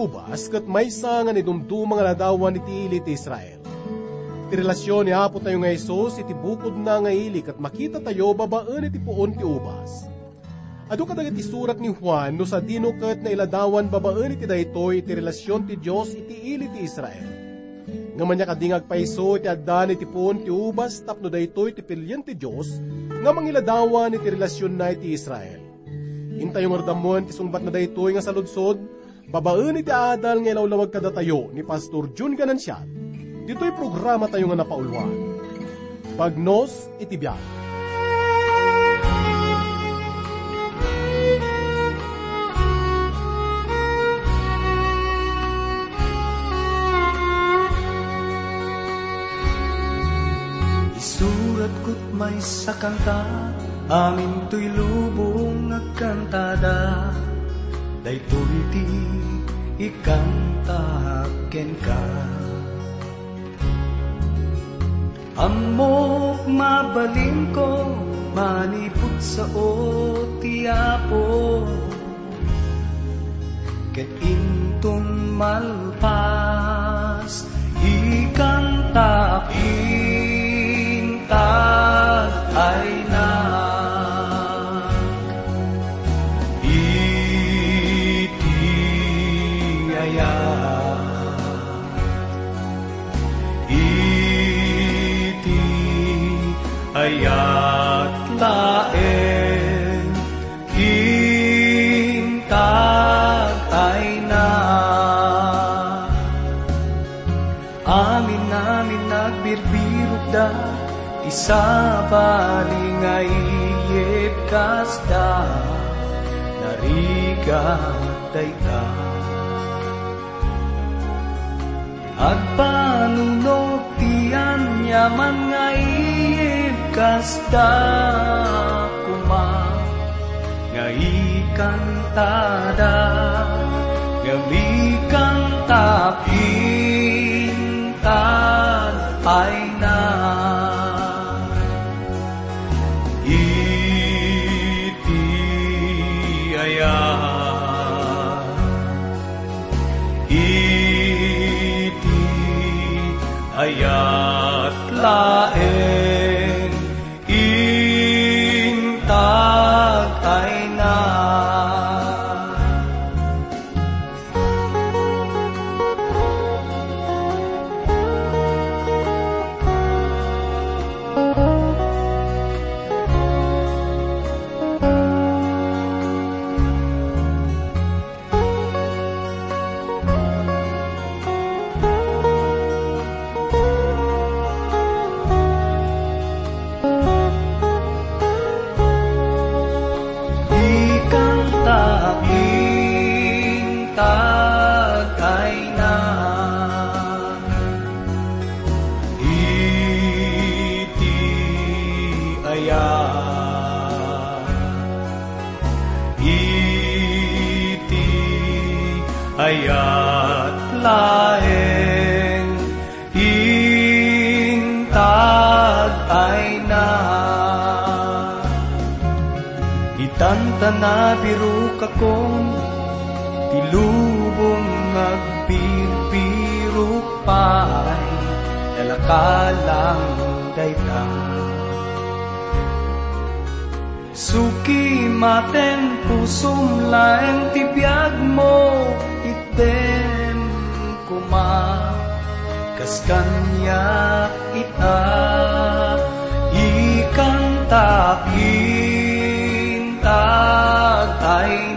ubas kat may nga ni dumdumang aladawan iti ili ti Israel. Ti relasyon ni Apo tayo nga Isos iti bukod na nga ili kat makita tayo babaan iti puon ti ubas. Ado kadagat isurat ni Juan no sa dino kat na iladawan babaan iti daytoy iti relasyon ti Dios iti ili ti Israel. Nga manya kadingag paiso iti agdan iti puon ti ubas tapno daytoy ti pilyan ti Dios nga mangiladawan iti relasyon na iti Israel. Hintay yung ardamon ti sungbat na daytoy nga saludsod, babaan iti adal nga ilawlawag kada tayo ni Pastor June Ganansya. Dito'y programa tayo nga napaulwan. Pagnos iti biyak. may sakanta Amin to'y lubong agkantada Daytoy ti ikanta ken ka. Amok mabalin ko Manipot sa o tiapo Ket inton malpas Ikanta intag ay na Isa balingay kasda Nariga dayta Agpanunod tiyan yaman ngay kasda kuma Ngay kantada Gamikan tapin ay na ay na. Itanta na biru kakon tilubong nagpirpiruk pay dalakalang dayta Suki maten pusum laeng tibiyag mo iten kuma kas kanya ita ikan takin tatay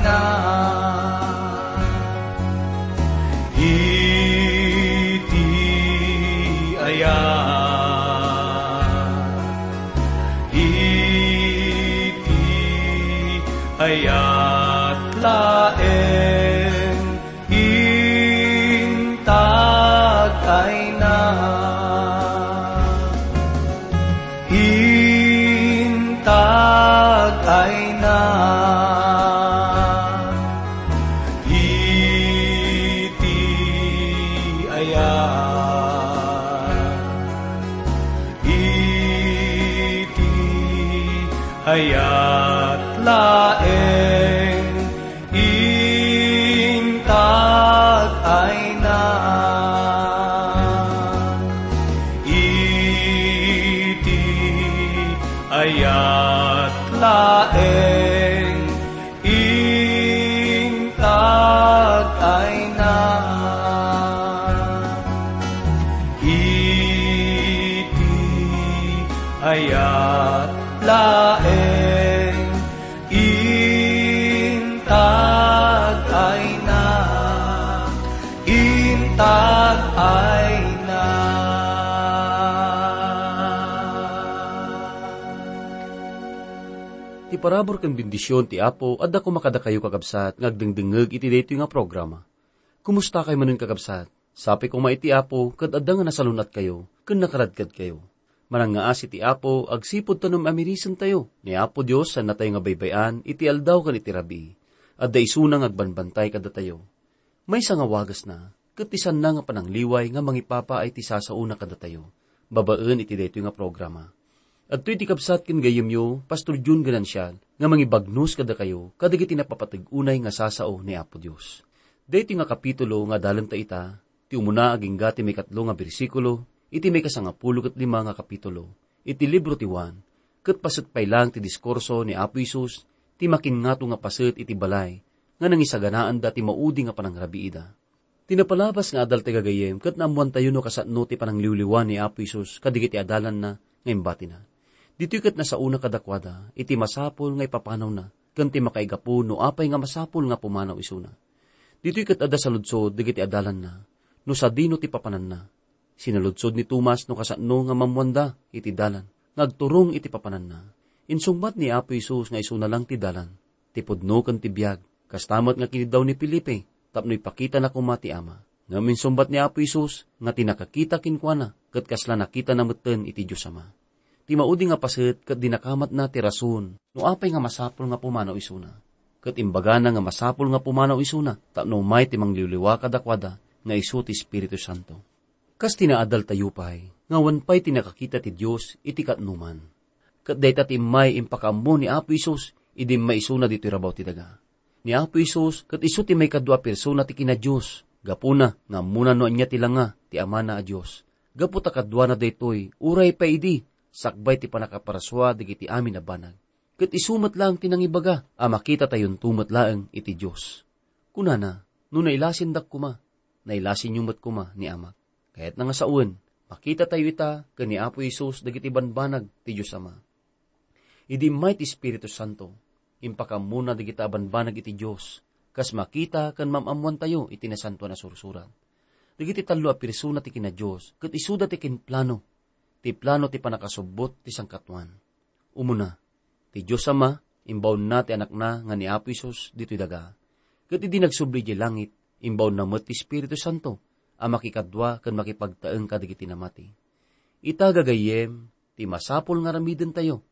parabor kang bendisyon ti Apo, adda ko makada kayo kakabsat, ngagdengdengeg iti dayto nga programa. Kumusta kayo manun kakabsat? Sapi ko maiti Apo, kad adda nga nasalunat kayo, kun nakaradkad kayo. Manang nga asi ti Apo, agsipod tanong amirisan tayo. Ni Apo Diyos, san na tayo nga baybayan, iti aldaw kan iti rabi. Adda isunang agbanbantay kada tayo. May nga wagas na, katisan na nga panangliway nga mangipapa ay ti sasauna kada tayo. Babaan iti dayto nga programa. At to'y ti kapsat kin gayem yo, Pastor Jun Ganansyal, nga mangibagnos kada kayo, kadagiti napapatag-unay nga sasao ni Apo Dios. Dito nga kapitulo nga dalan ta ita, ti umuna aging gati may katlo nga bersikulo, iti may kasangapulo kat lima nga kapitulo, iti libro ti Juan, kat pasit pay lang ti diskurso ni Apo Isus, ti makin nga nga pasit iti balay, nga nangisaganaan da ti maudi nga panangrabiida. Tinapalabas nga adal ti gagayem, kat naamuan tayo no kasatno ti panangliwliwan ni Apo Isus, kadigiti adalan na, ngayon bati na. Dito kat na sa una kadakwada, iti masapol nga ipapanaw na, kanti makaigapo no apay nga masapol nga pumanaw isuna. Dito kat ada sa ludsod, digiti adalan na, no sa dino ti papanan na. Sinaludsod ni Tumas no kasano nga mamwanda iti dalan, ngagturong iti papanan na. Insungbat ni Apo Isus nga isuna lang ti dalan, ti pudno kan ti biyag, kastamat nga kinidaw ni Pilipe, tapno ipakita na kumati ama. Nga minsumbat ni Apo Isus, nga tinakakita kinkwana, kat kasla nakita na meten iti Diyos Ama. Ti maudi nga pasit kat dinakamat na ti rason, no apay nga masapol nga pumanaw isuna. Kat imbaga na nga masapol nga pumanaw isuna, tapno may ti mangliwliwa kadakwada, nga isu ti Espiritu Santo. Kas tinaadal tayo pay, nga wanpay tinakakita ti Diyos iti katnuman. Kat dayta ti may impakamo ni Apo Isus, idi may isuna dito rabaw ti daga. Ni Apo Isus, kat isu ti may kadwa persona ti kina Diyos, gapuna nga muna no anya ti langa ti ama na a Diyos. Gaputa kadwa na daytoy, uray pa idi, sakbay ti panakaparaswa digiti amin na banag. Kat isumat lang tinangibaga, a makita tayon tumat laeng iti Diyos. Kunana, no nailasin dak kuma, nailasin yung mat kuma ni amak. Kahit nga sa uwan, makita tayo ita, kani Apo Isus, dagiti banbanag ti Diyos Ama. Idi may ti Espiritu Santo, impakamuna digita banbanag iti Diyos, kas makita kan mamamuan tayo iti nasanto na sursuran. Digiti talo a persona ti kina Diyos, kat isuda ti kin plano, ti plano ti panakasubot ti sangkatuan. Umuna, ti Diyos Ama, imbaw na ti anak na nga ni Apo Isus dito'y daga. Kat idi nagsubli di langit, imbaw na mo ti Espiritu Santo, a makikadwa kan makipagtaeng kadigiti namati. Ita gagayem, ti masapol nga ramiden tayo,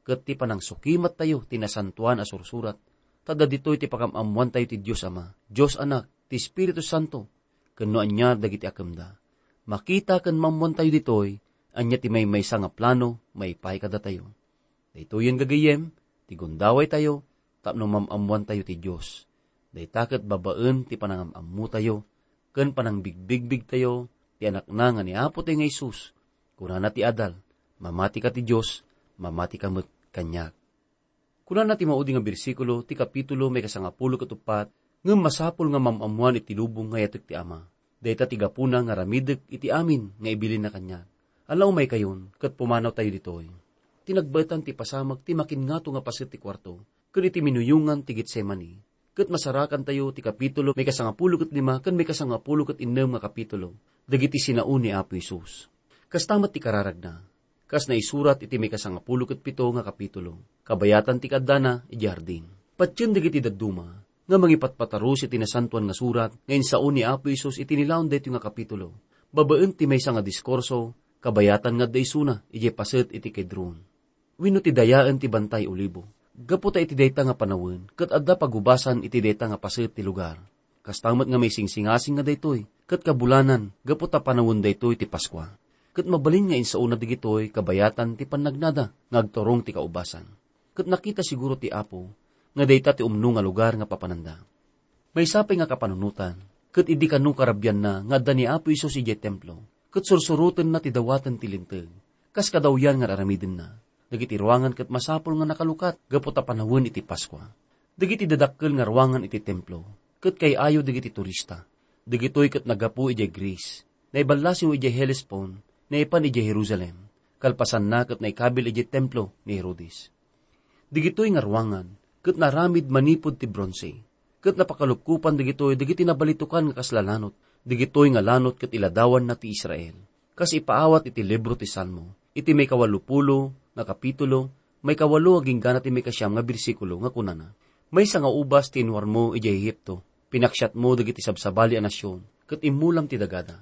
kat ti panang sukimat tayo, ti nasantuan a sursurat, tada dito'y ti pakamamuan tayo ti Diyos Ama, Diyos Anak, ti Espiritu Santo, kano anyar dagiti akamda. Makita kan mamuan tayo dito'y, anya ti may may nga plano, may pay kada tayo. Dito yun gagayem, ti gundaway tayo, tapno mamamuan tayo ti Diyos. Day takot babaan ti panangamamu tayo, ken panang bigbigbig tayo, ti anak na nga ni Apo tayo nga Isus, kunana ti adal, mamati ka ti Diyos, mamati ka met kanyak. Kunana ti maudi nga bersikulo, ti kapitulo may kasangapulo katupat, nga masapol nga mamamuan iti lubong nga ti ama. Dayta ti gapuna nga ramidek iti amin nga ibilin na kanya. Alaw may kayon, kat pumanaw tayo ditoy. Tinagbatan ti pasamag ti makin nga nga pasit ti kwarto, kun iti minuyungan ti Getsemani. Kat masarakan tayo ti kapitulo may kasangapulo kat lima, kan may kasangapulo kat inem nga kapitulo, dagiti sinaun ni Apo Isus. Kas tamat ti kararag na, kas na isurat iti may kasangapulo kat pito nga kapitulo, kabayatan ti kadana, ijardin. Patyan dagiti daduma, nga mangipatpataros iti nasantuan nga surat, ngayon sa ni Apo Isus iti nilaon dito nga kapitulo. Babaan ti may nga diskorso, kabayatan nga daysuna, ije paset iti kedron. Wino ti dayaan ti bantay ulibo. Gaputa iti dayta nga panawin, kat adda pagubasan iti dayta nga paset ti lugar. Kastamat nga may singsingasing nga daytoy, kat kabulanan, gaputa panawin daytoy ti Paskwa. Kat mabalin nga insauna digitoy, kabayatan ti panagnada, ngagtorong ti kaubasan. Kat nakita siguro ti Apo, nga dayta ti umno nga lugar nga papananda. May sapay nga kapanunutan, kat idi kanong karabyan na nga dani Apo Isos ije templo, kat sursurutan na ti dawatan kas kadawyan nga aramidin na. dagiti ruangan ket masapol nga nakalukat, gapot a panawon iti Paskwa. Dagiti dadakkel nga ruangan iti templo, ket kay ayo dagiti turista. Dagitoy ket nagapu iti Greece, naibalasiw iti Hellespont, naipan iti Jerusalem, kalpasan na ket naikabil iti templo ni Herodes. Digitoy nga ruangan, ket naramid manipod ti bronze, ket napakalukupan digitoy digiti nabalitukan nga kaslananot, digitoy nga lanot ket iladawan na ti Israel. Kas ipaawat iti libro ti Salmo, iti may kawalupulo nga kapitulo, may kawalo aging gana ti may kasyam nga bersikulo nga kunana. May sa nga ubas tinwar mo iti Ehipto, pinaksyat mo dagiti sabsabali a nasyon, ket imulam ti dagada.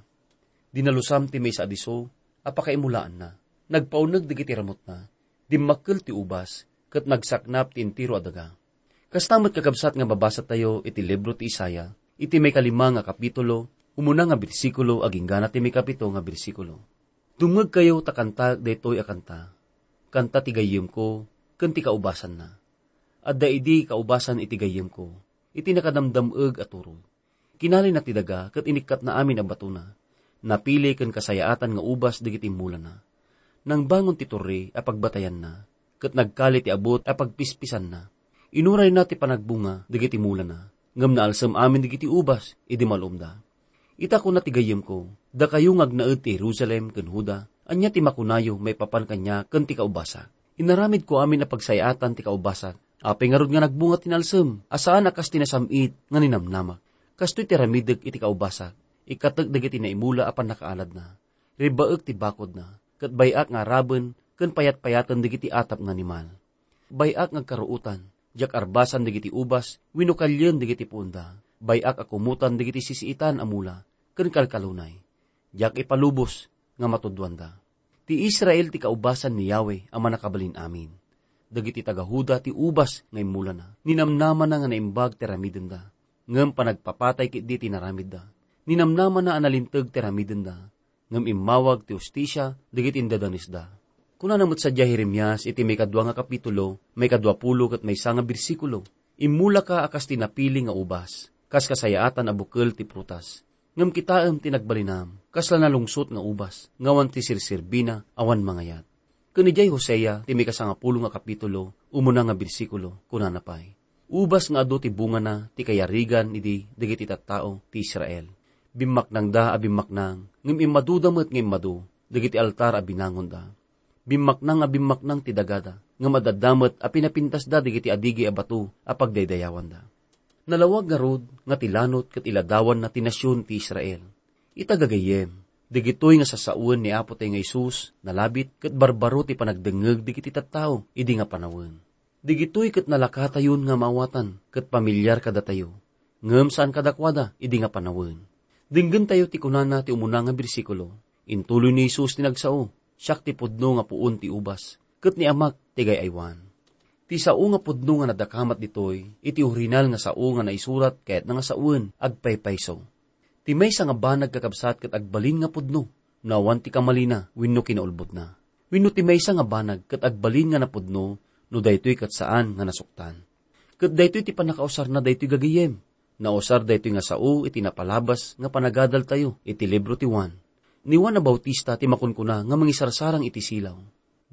Dinalusam ti may sa adiso, apakaimulaan na. Nagpaunag digiti ramot na, dimmakkel ti ubas, ket nagsaknap ti intiro adaga. Kastamot kakabsat nga babasa tayo iti libro ti Isaya, iti may kalima nga kapitulo, umuna nga bersikulo aging gana ti may kapito nga bersikulo. Dungag kayo takanta daytoy akanta, kanta ti gayem ko, ken ti kaubasan na. At daidi kaubasan iti ko, iti nakadamdameg at turo. Kinali na ti daga, ket inikat na amin a bato na. Napili ken kasayaatan nga ubas digiti mula na. Nang bangon ti torre, a pagbatayan na, ket nagkali ti abot a pagpispisan na. Inuray na ti panagbunga, digiti mula na. Ngam na alsam amin digiti ubas, idi malumda. Ita ko na ti gayem ko, da kayo ngagnaed ti Jerusalem ken Huda, anya ti makunayo may papan kanya ken ti kaubasa. Inaramid ko amin na pagsayatan ti kaubasa, ape nga rod nga nagbunga tinalsem, asaan akas tinasamit nga ninamnama. Kastoy ti ramideg iti kaubasa, ikatag dagiti na imula apan nakaalad na. Ribaek ti bakod na, kat bayak nga raben, ken payat-payatan digiti atap nga animal. Bayak nga karuutan, jak arbasan digiti ubas, winukalyen digiti punda. Bayak akumutan digiti sisiitan amula, ken kalkalunay. Jak ipalubos, nga matudwanda. Ti Israel ti kaubasan ni Yahweh ang manakabalin amin. Dagiti tagahuda ti ubas ngay mula na. Ninamnaman na nga naimbag ti ramiden da. Ngam panagpapatay kit di ti naramid da. Ninamnaman na analintag ti ramiden da. Ngam imawag ti ustisya, digit indadanis da. Kuna namot sa Jeremias, iti may kadwa nga kapitulo, may kadwa pulo kat may sanga bersikulo. Imula ka akas tinapili nga ubas, kas kasayaatan a bukal ti prutas. Ngam kitaam tinagbalinam, kasla na lungsot nga ubas, ngawan ti sirsirbina, awan mangayat. Kunijay Hosea, ti may kasanga pulo nga kapitulo, umuna nga bersikulo, kunanapay. Ubas nga ado ti bunga na, ti kayarigan, idi, digit tao, ti Israel. Bimaknang da, abimaknang, ngam imadudamot ngam madu, digiti altar abinangon da bimaknang a bimaknang ti dagada, nga madadamat a pinapintas da digiti adigi a bato a pagdaydayawan da. Nalawag nga rod nga tilanot kat iladawan na tinasyon ti Israel. Itagagayem, digitoy nga sasauan ni Apo tay nga Isus, nalabit kat barbaro ti panagdengeg digiti tattao, idi nga panawin. Digitoy kat nalakatayon nga mawatan, kat pamilyar kada tayo. Ngem saan kadakwada, idi nga panawin. Dinggan tayo ti kunana ti umuna nga bersikulo. Intuloy ni Isus tinagsao, siyak ti pudno nga puon ti ubas, ket ni amak tigay aywan. Ti sao nga pudno nga nadakamat ditoy, iti orinal nga sao nga naisurat kahit nga sauen agpaypayso. Ti may nga banag kakabsat ket agbalin nga pudno, nawan ti kamalina, wenno kinaulbot na. Wenno ti may nga banag ket agbalin nga napudno, no daytoy kat saan nga nasuktan. Ket daytoy ti panakausar na daytoy gagayem, nausar daytoy nga sao iti napalabas nga panagadal tayo, iti libro ti Juan ni Juan na Bautista ti makunkuna nga mangisarsarang iti silaw.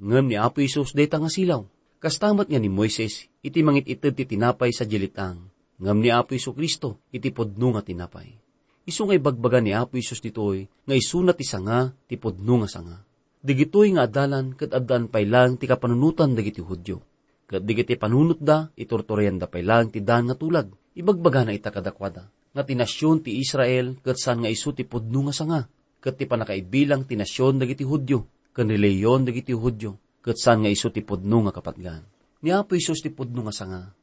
Ngem ni Apo Isus dayta nga silaw. Kastamat nga ni Moises iti mangit ited ti tinapay sa jilitang. Ngem ni Apo Iso Kristo iti podno nga tinapay. Isu ngay bagbaga ni Apo Isus ditoy nga isuna ti sanga ti podno nga sanga. Digitoy nga adalan ket addan paylang ti kapanunutan dagiti Hudyo. Ket digiti panunot da itortorian da paylang ti dan nga tulag. Ibagbaga na ita kadakwada. Nga tinasyon ti Israel ket san nga isu ti podno nga sanga ket ti panakaibilang ti nasyon dagiti Hudyo, ken reliyon dagiti Hudyo, ket san nga iso ti pudno nga kapatgan. Ni Apo Isus ti pudno nga sanga.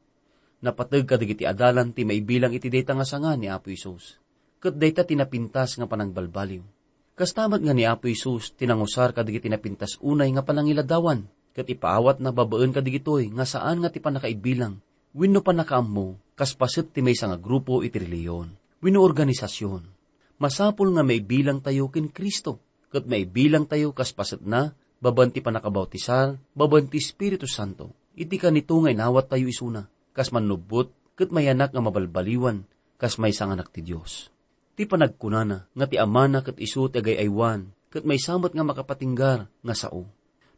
Napateg ka dagiti adalan ti maibilang iti data nga sanga ni Apo Isus. Ket data tinapintas nga panangbalbaliw. Kastamat nga ni Apo Isus tinangusar ka dagiti napintas unay nga panangiladawan. Ket ipaawat na babaen ka digitoy nga saan nga ti panakaibilang. Wenno pa nakaammo, kaspaset ti may nga grupo iti reliyon. Wenno organisasyon masapul nga may bilang tayo kin Kristo. Kat may bilang tayo kaspaset na, babanti pa nakabautisal, babanti Espiritu Santo. Iti ka nito nga inawat tayo isuna, kas manubot, kat may anak nga mabalbaliwan, kas may sanganak ti Diyos. Ti panagkunana, nga ti amana kat isu ti agay aywan, kat may samot nga makapatinggar nga sao.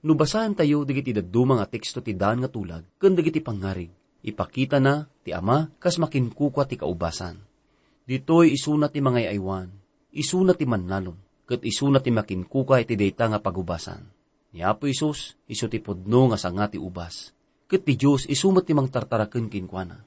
Nubasahan tayo digiti daduma nga teksto ti daan nga tulag, ken digiti pangarig. Ipakita na ti ama kas makinkukwa ti kaubasan. Ditoy isuna ti mga aywan, isuna ti manlalon, ket isuna ti makinkuka iti dayta nga pagubasan. Ni Apo Isus, isu ti pudno nga sanga ti ubas. Ket ti Diyos isumat ti mang tartaraken kinkwana.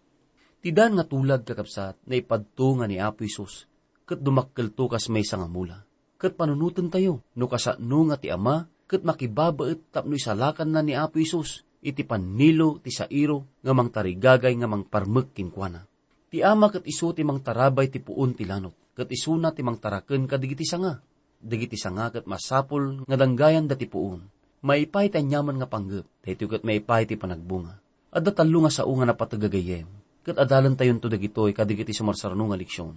Ti daan nga tulag kakapsat na ipadto nga ni Apo Isus, ket dumakkel to kas may nga mula. Ket panunutan tayo, no kasano nga ti ama, ket makibabaet tapno isalakan na ni Apo Isus, iti panilo ti sairo nga mang tarigagay nga mang parmek kinkwana. Ti ama ket isu ti mang tarabay ti puon ti lanot, ket isuna ti mang taraken kadigiti sanga. Digiti sanga ket masapol nga danggayan dati puon. Maipay ti anyaman nga panggep, dahito ket maipay ti panagbunga. Adda talo nga sao nga napatagagayem, ket adalan tayon to dagitoy kadigiti sumarsarno nga leksyon.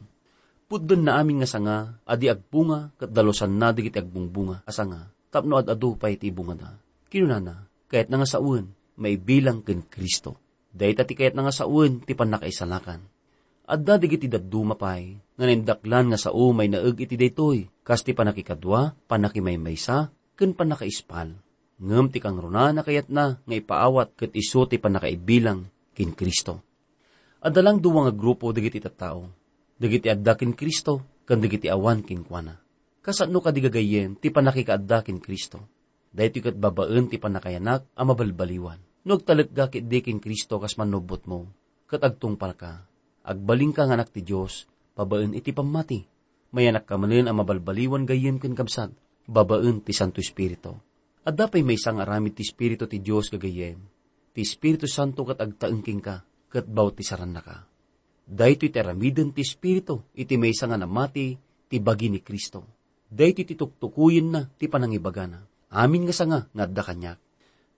Pudden na amin nga sanga, adi agbunga, ket dalosan na digiti agbungbunga, asanga, tapno ad adu pay ti bunga da. Kinunana, kayat na nga saun, may bilang ken Kristo. Dahita ti kayat na nga saun, ti panakaisalakan. Adda digiti daduma pay, nga nindaklan nga sao may naeg iti daytoy, kas ti panakikadwa, panakimaymaysa, ken panakaispal. Ngem ti kang runa na kayat na, nga ipaawat ket iso ti panakaibilang kin Kristo. Adalang duwa nga grupo digiti tattao, digiti adda kin Kristo, kan digiti awan kin kuana. Kasano ka digagayem ti panakikaadda kin Kristo. Dahito kat babaen ti panakayanak a mabalbaliwan. Nagtalagga kit di kin Kristo kas manubot mo, kat agtungpal ka, agbaling ka nga anak ti Diyos, babaen iti pamati. Mayanak ka manin ang mabalbaliwan gayem ken kabsat, babaen ti Santo Espiritu. At dapay may isang aramid ti Espiritu ti Diyos gagayem. Ti Espiritu Santo kat agtaengking ka, kat bautisaran na ka. Dahito iti aramiden ti Espiritu, iti may isang namati, ti bagi ni Kristo. Dahito iti tuktukuyin na, ti panangibagana. Amin nga sanga, nga adda kanyak.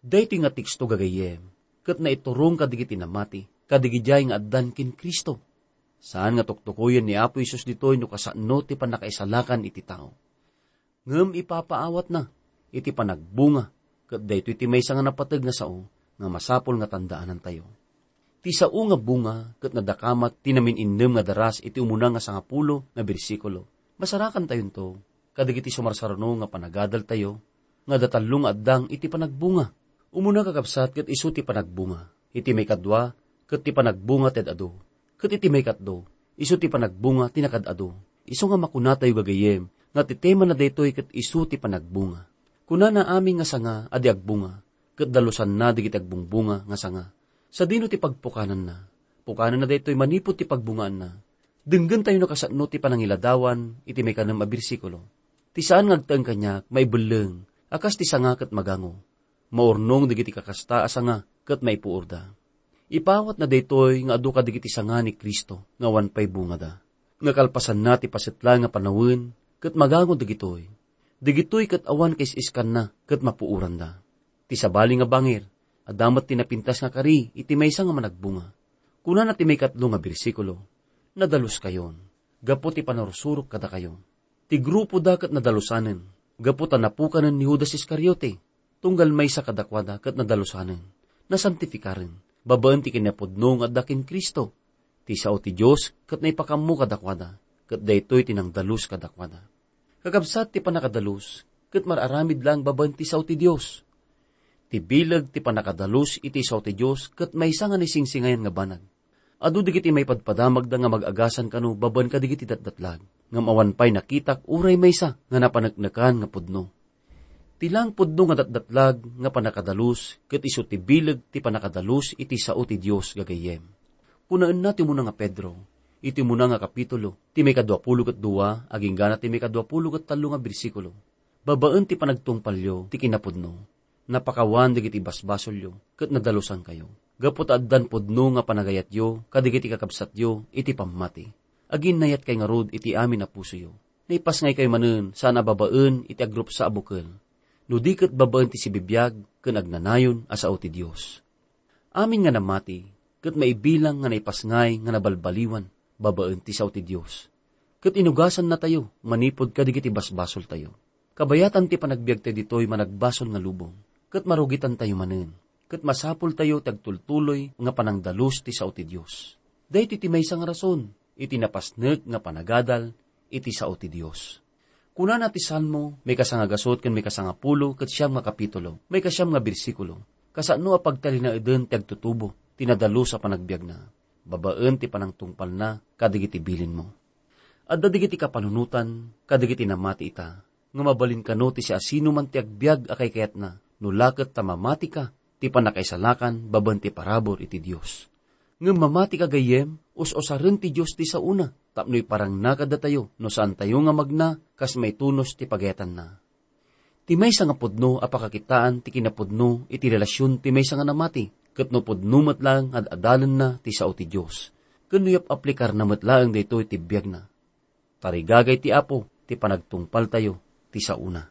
Dahito nga tiksto gagayem, kat na iturong kadigiti namati, kadigijay nga addan kin Kristo. Saan nga tuktukuyan ni Apo Isus ditoy no kasano ti panakaisalakan iti tao. Ngem ipapaawat na, iti panagbunga, kat dayto iti may nga napatag nga sao, nga masapol nga tandaanan tayo. Ti sao nga bunga, kat nadakamat, tinamin innem nga daras, iti umuna nga sangapulo nga bersikulo. Masarakan tayon to, kadigiti sumarsarano nga panagadal tayo, nga datalong addang iti panagbunga. Umuna kakapsat kat isu ti panagbunga, iti may kadwa, kat ti panagbunga ted ado. Kat iti may katdo, isu ti panagbunga tinakad ado. Isu nga makunatay gagayem, nga ti tema na daytoy kat isu ti panagbunga. Kuna na aming nga sanga adi agbunga, kat dalusan na digit agbungbunga nga sanga. Sa dino ti pagpukanan na, pukanan na daytoy manipot ti pagbungaan na. Denggan tayo na kasano ti panangiladawan, iti may kanam abirsikulo. Ti saan ngagtang kanya, may beleng, akas ti sanga kat magango. Maurnong digiti kakasta asanga, kat may puurda. Ipawat na daytoy nga adu kadigiti sanga ni Kristo nga wanpay bunga da. Nga kalpasan na ti pasitla nga panawin ket magango digitoy. Digitoy ket awan kais iskan na ket mapuuran da. Ti sabali nga bangir adamat ti napintas nga kari iti maysa nga managbunga. Kuna na ti may katlo nga bersikulo nadalus kayon. Gapo ti panarsurok kada kayo. Ti grupo dakat nadalusanen. Gapo ta napukanan ni Judas Iscariote. Tunggal may sa kadakwada kat nadalusanen. Nasantifikaren babaen ti kinapudno nga dakin Kristo. Ti sao ti Diyos, kat na ipakamu kadakwada, kat daytoy tinangdalus kadakwada. Kagabsat ti panakadalus, kat mararamid lang babaen ti sao ti Diyos. Ti bilag ti panakadalus iti sao ti Diyos, kat may nga ni singsingayan nga banag. Adu digiti may padpadamag da nga mag-agasan kanu babaen ka digiti datdatlag, nga mawanpay nakitak uray maysa nga napanagnakan nga pudno Tilang pudno nga datdatlag nga panakadalus, ket iso ti bilag ti panakadalus iti sao ti Dios gagayem. Punaan na ti muna nga Pedro, iti muna nga kapitulo, ti may kadwapulo kat duwa, aging gana ti may kadwapulo kat talo nga bersikulo. Babaan ti panagtungpalyo, ti kinapudno. Napakawan digiti basbasolyo, ket nadalusan kayo. Gapot addan pudno nga panagayat yo, kadigiti kakabsat yo, iti pamati. Agin nayat kay nga rod iti amin na puso yo. Naipas ngay kay manen, sana babaan iti agrup sa abukal no di kat babaen ti si bibiyag, ken agnanayon asao ti Dios. Amin nga namati, kat maibilang nga naipasngay nga nabalbaliwan, babaen ti sao ti Dios. Kat inugasan na tayo, manipod kadigiti basbasol tayo. Kabayatan ti panagbiag tayo ditoy managbasol nga lubong. Kat marugitan tayo manen. Kat masapol tayo tagtultuloy nga panangdalus ti sao ti Dios. Dahit iti may isang rason, iti napasnek nga panagadal, iti sao ti Dios Kuna na ti Salmo, may kasanga gasot ken may kasanga pulo ket siyam nga kapitulo, may kasyam nga bersikulo. Kasano a pagtali na eden ti agtutubo, tinadalo sa panagbiag na. Babaen ti panangtungpal na, kadigiti bilin mo. At dadigiti kapanunutan, kadigiti namati ita, nga mabalin kano ti si asino man ti agbiag akay kayat na, nulaket ta mamati ka, ti panakaisalakan, baban ti parabor iti Dios. Nga mamati ka gayem, us-usarin ti Dios ti sa una, tapnoy parang nakada tayo, no saan tayo nga magna, kas may tunos ti pagetan na. Ti may nga pudno apakakitaan ti kinapudno iti relasyon ti may nga namati, kat no pudno matlang ad adalan na ti sao ti Diyos. Kanuyap aplikar na matlang dito iti biyag na. Tarigagay ti apo, ti panagtungpal tayo, ti sa una.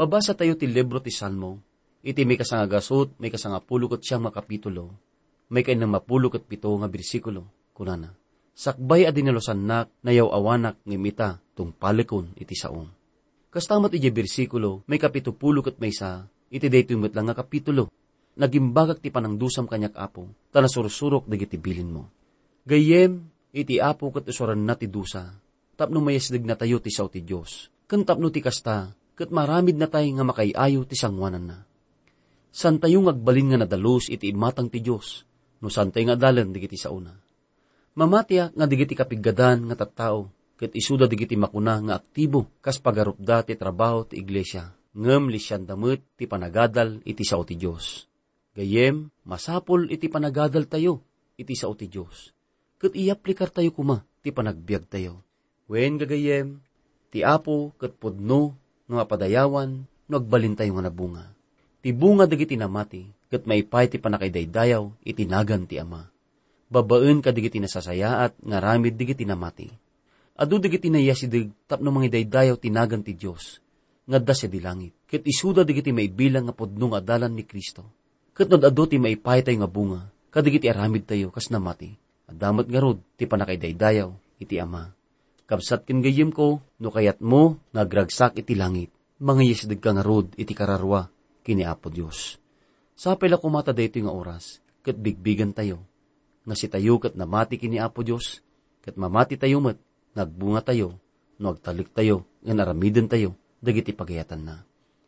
Mabasa tayo ti libro ti Salmo, iti may kasanga gasot, may kasanga pulukot siyang makapitulo, may kain ng mapulukot pito nga bersikulo, kunana. Sakbay adinalosan nak, nayaw awanak ngimita, tung palikon iti saong. Kastamat iti bersikulo, may kapitupulo kat may sa, iti dayto lang nga kapitulo. Nagimbagak ti panangdusam kanyak apo, tanasursurok dagiti bilin mo. Gayem, iti apo kat usuran na ti dusa, tapno mayasdig na tayo ti saw ti Diyos. Kan tapno ti kasta, kat maramid na tayo nga makayayo ti sangwanan na. San tayo ngagbalin nga nadalos iti imatang ti Diyos, no san tayo nga dalan digiti sa una. Mamatya nga digiti kapiggadan nga tattao, ket isuda digiti makuna nga aktibo kas pagarupda ti trabaho ti iglesia. Ngem lisyan damit ti panagadal iti sao ti Dios. Gayem, masapol iti panagadal tayo iti sao ti Dios. Ket iaplikar tayo kuma ti panagbiag tayo. Wen gagayem, ti apo ket pudno nga mapadayawan no agbalin nga nabunga. Ti bunga dagiti namati ket maipay ti panakaydaydayaw iti nagan ti ama. Babaen kadigiti nasasayaat nga ramid digiti namati Adu digiti na yasidig tapno mga daydayaw tinagan ti Diyos. Nga siya di langit. Ket isuda digiti nga podno nga adalan ni Kristo. Ket no adu ti maipay tayo nga bunga. Kadigiti aramid tayo kas namati. Adamat nga rod ti panakay daydayaw iti ama. Kabsat kin gayim ko no kayat mo nagragsak iti langit. Mga yasidig ka nga rod iti kararwa kini Apo Diyos. Sa pala kumata dayto nga oras. Ket bigbigan tayo. Nga si tayo kat namati kini Apo Diyos. Ket mamati tayo met nagbunga tayo, no tayo, nga naramiden tayo, dagiti pagayatan na.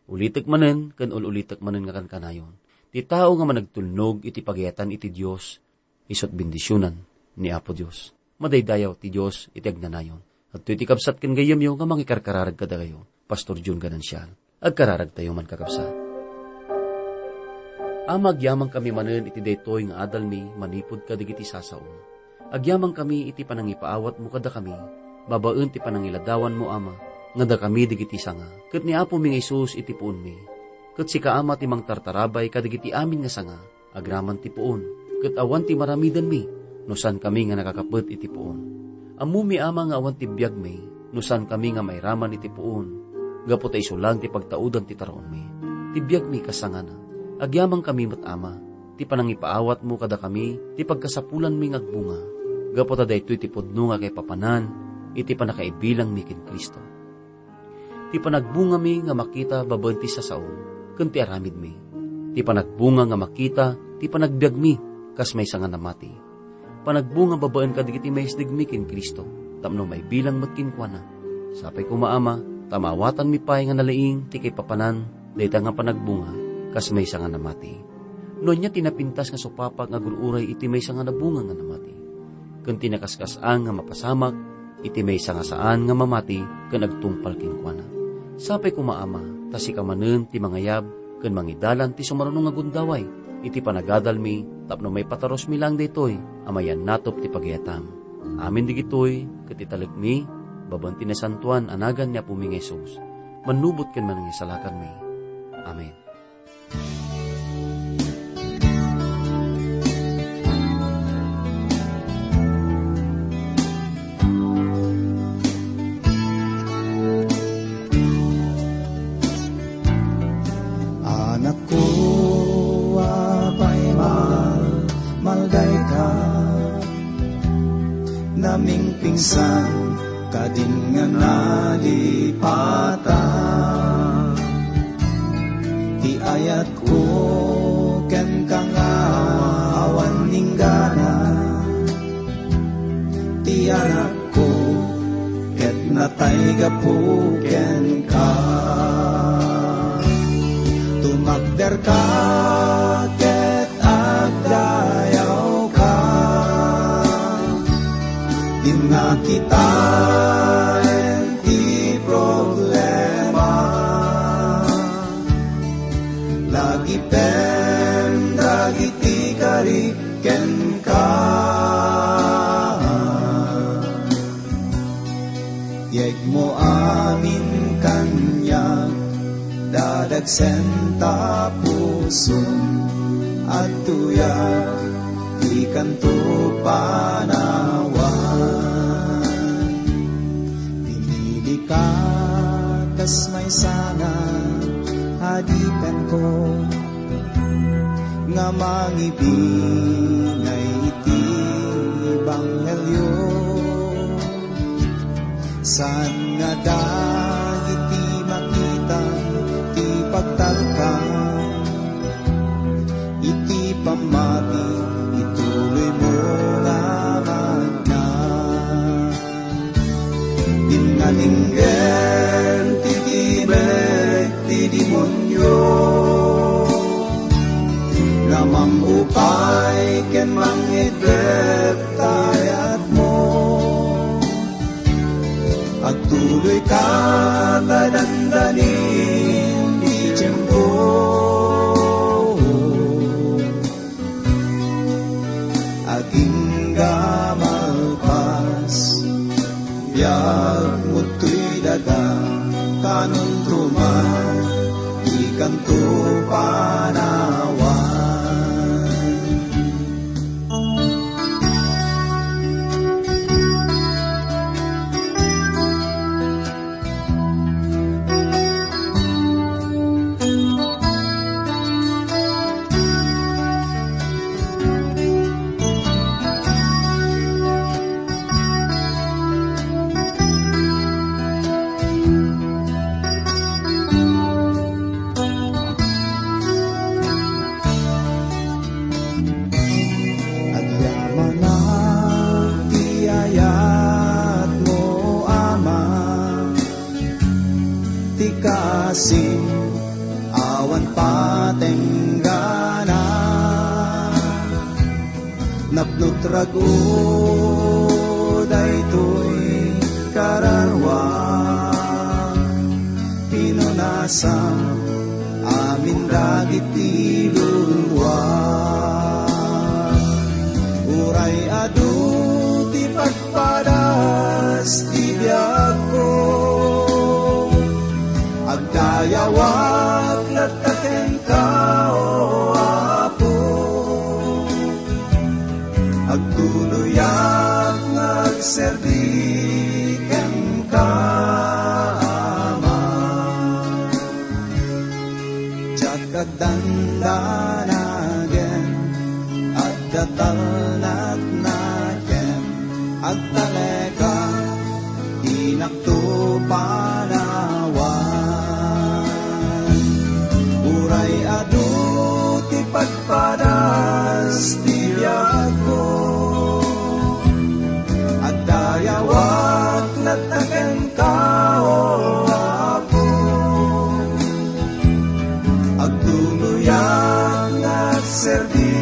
Ulitek manen, kan ululitek manen nga kan kanayon. Ti tao nga managtulnog iti pagayatan iti Dios isot bendisyonan ni Apo Dios. Madaydayaw ti Dios iti agnanayon. At iti kapsat ken gayam yo nga mangikarkararag kada kayo, Pastor June Ganansyal. Agkararag tayo man kakapsat. Amag yamang kami manen iti daytoy nga adal mi manipod kadigiti sasaon Agyamang kami iti panangipaawat mo kada kami, babaen ti panangiladawan mo ama, nga da kami digiti sanga. Kat ni Apo mi Isus iti puon mi. Kat si kaama ti mang tartarabay kadigiti amin nga sanga, agraman ti puon. Kat awan ti maramidan mi, nusan kami nga nakakapet iti puon. Amu mi ama nga awan ti biyag mi, nusan kami nga mairaman iti puon. Gapo ta isulang ti pagtaudan ti taron mi. Ti biyag mi kasangana. Agyamang kami mat ama, ti panangipaawat mo kada kami, ti pagkasapulan mi ngagbunga Gapota da ito iti pudno nga kay papanan, iti panakaibilang mi kin Kristo. Ti panagbunga mi nga makita babanti sa saon, kunti aramid mi. Ti panagbunga nga makita, ti panagbiag mi, kas may sanga namati. Panagbunga babaan ka digiti may isdig mi kin Kristo, tamno may bilang matkin kwa na. Sapay kumaama, tamawatan mi pay nga nalaing, ti kay papanan, dayta nga panagbunga, kas may sanga namati. Noon niya tinapintas nga supapa nga gururay iti may sanga nabunga nga namati kun tinakaskasaan nga mapasamak, iti may sangasaan nga mamati kan agtungpal kinkwana. Sapay kumaama, ta si kamanen ti mangayab, kan mangidalan ti sumarunong nga gundaway, iti panagadal mi, tapno may pataros mi lang ditoy, amayan natop ti pagyatam. Amin digitoy, katitalik mi, babanti na santuan anagan niya puming Jesus. Manubot kan man mi. Amen. minsan kadin nga nalipata Ti ayat ko ken kang awan ninggana Ti anak ko ket natay gapuken ka. Tumakder ka kita en ti lagi pen lagi tikari ken ka. Yek mo amin kanya dadagsen tapusun at tuya ikan tupanan Kasmay sana hadikan ko. Nga mangibig ay itibang helyo. San nga dahil Waktumu yang tak sedih.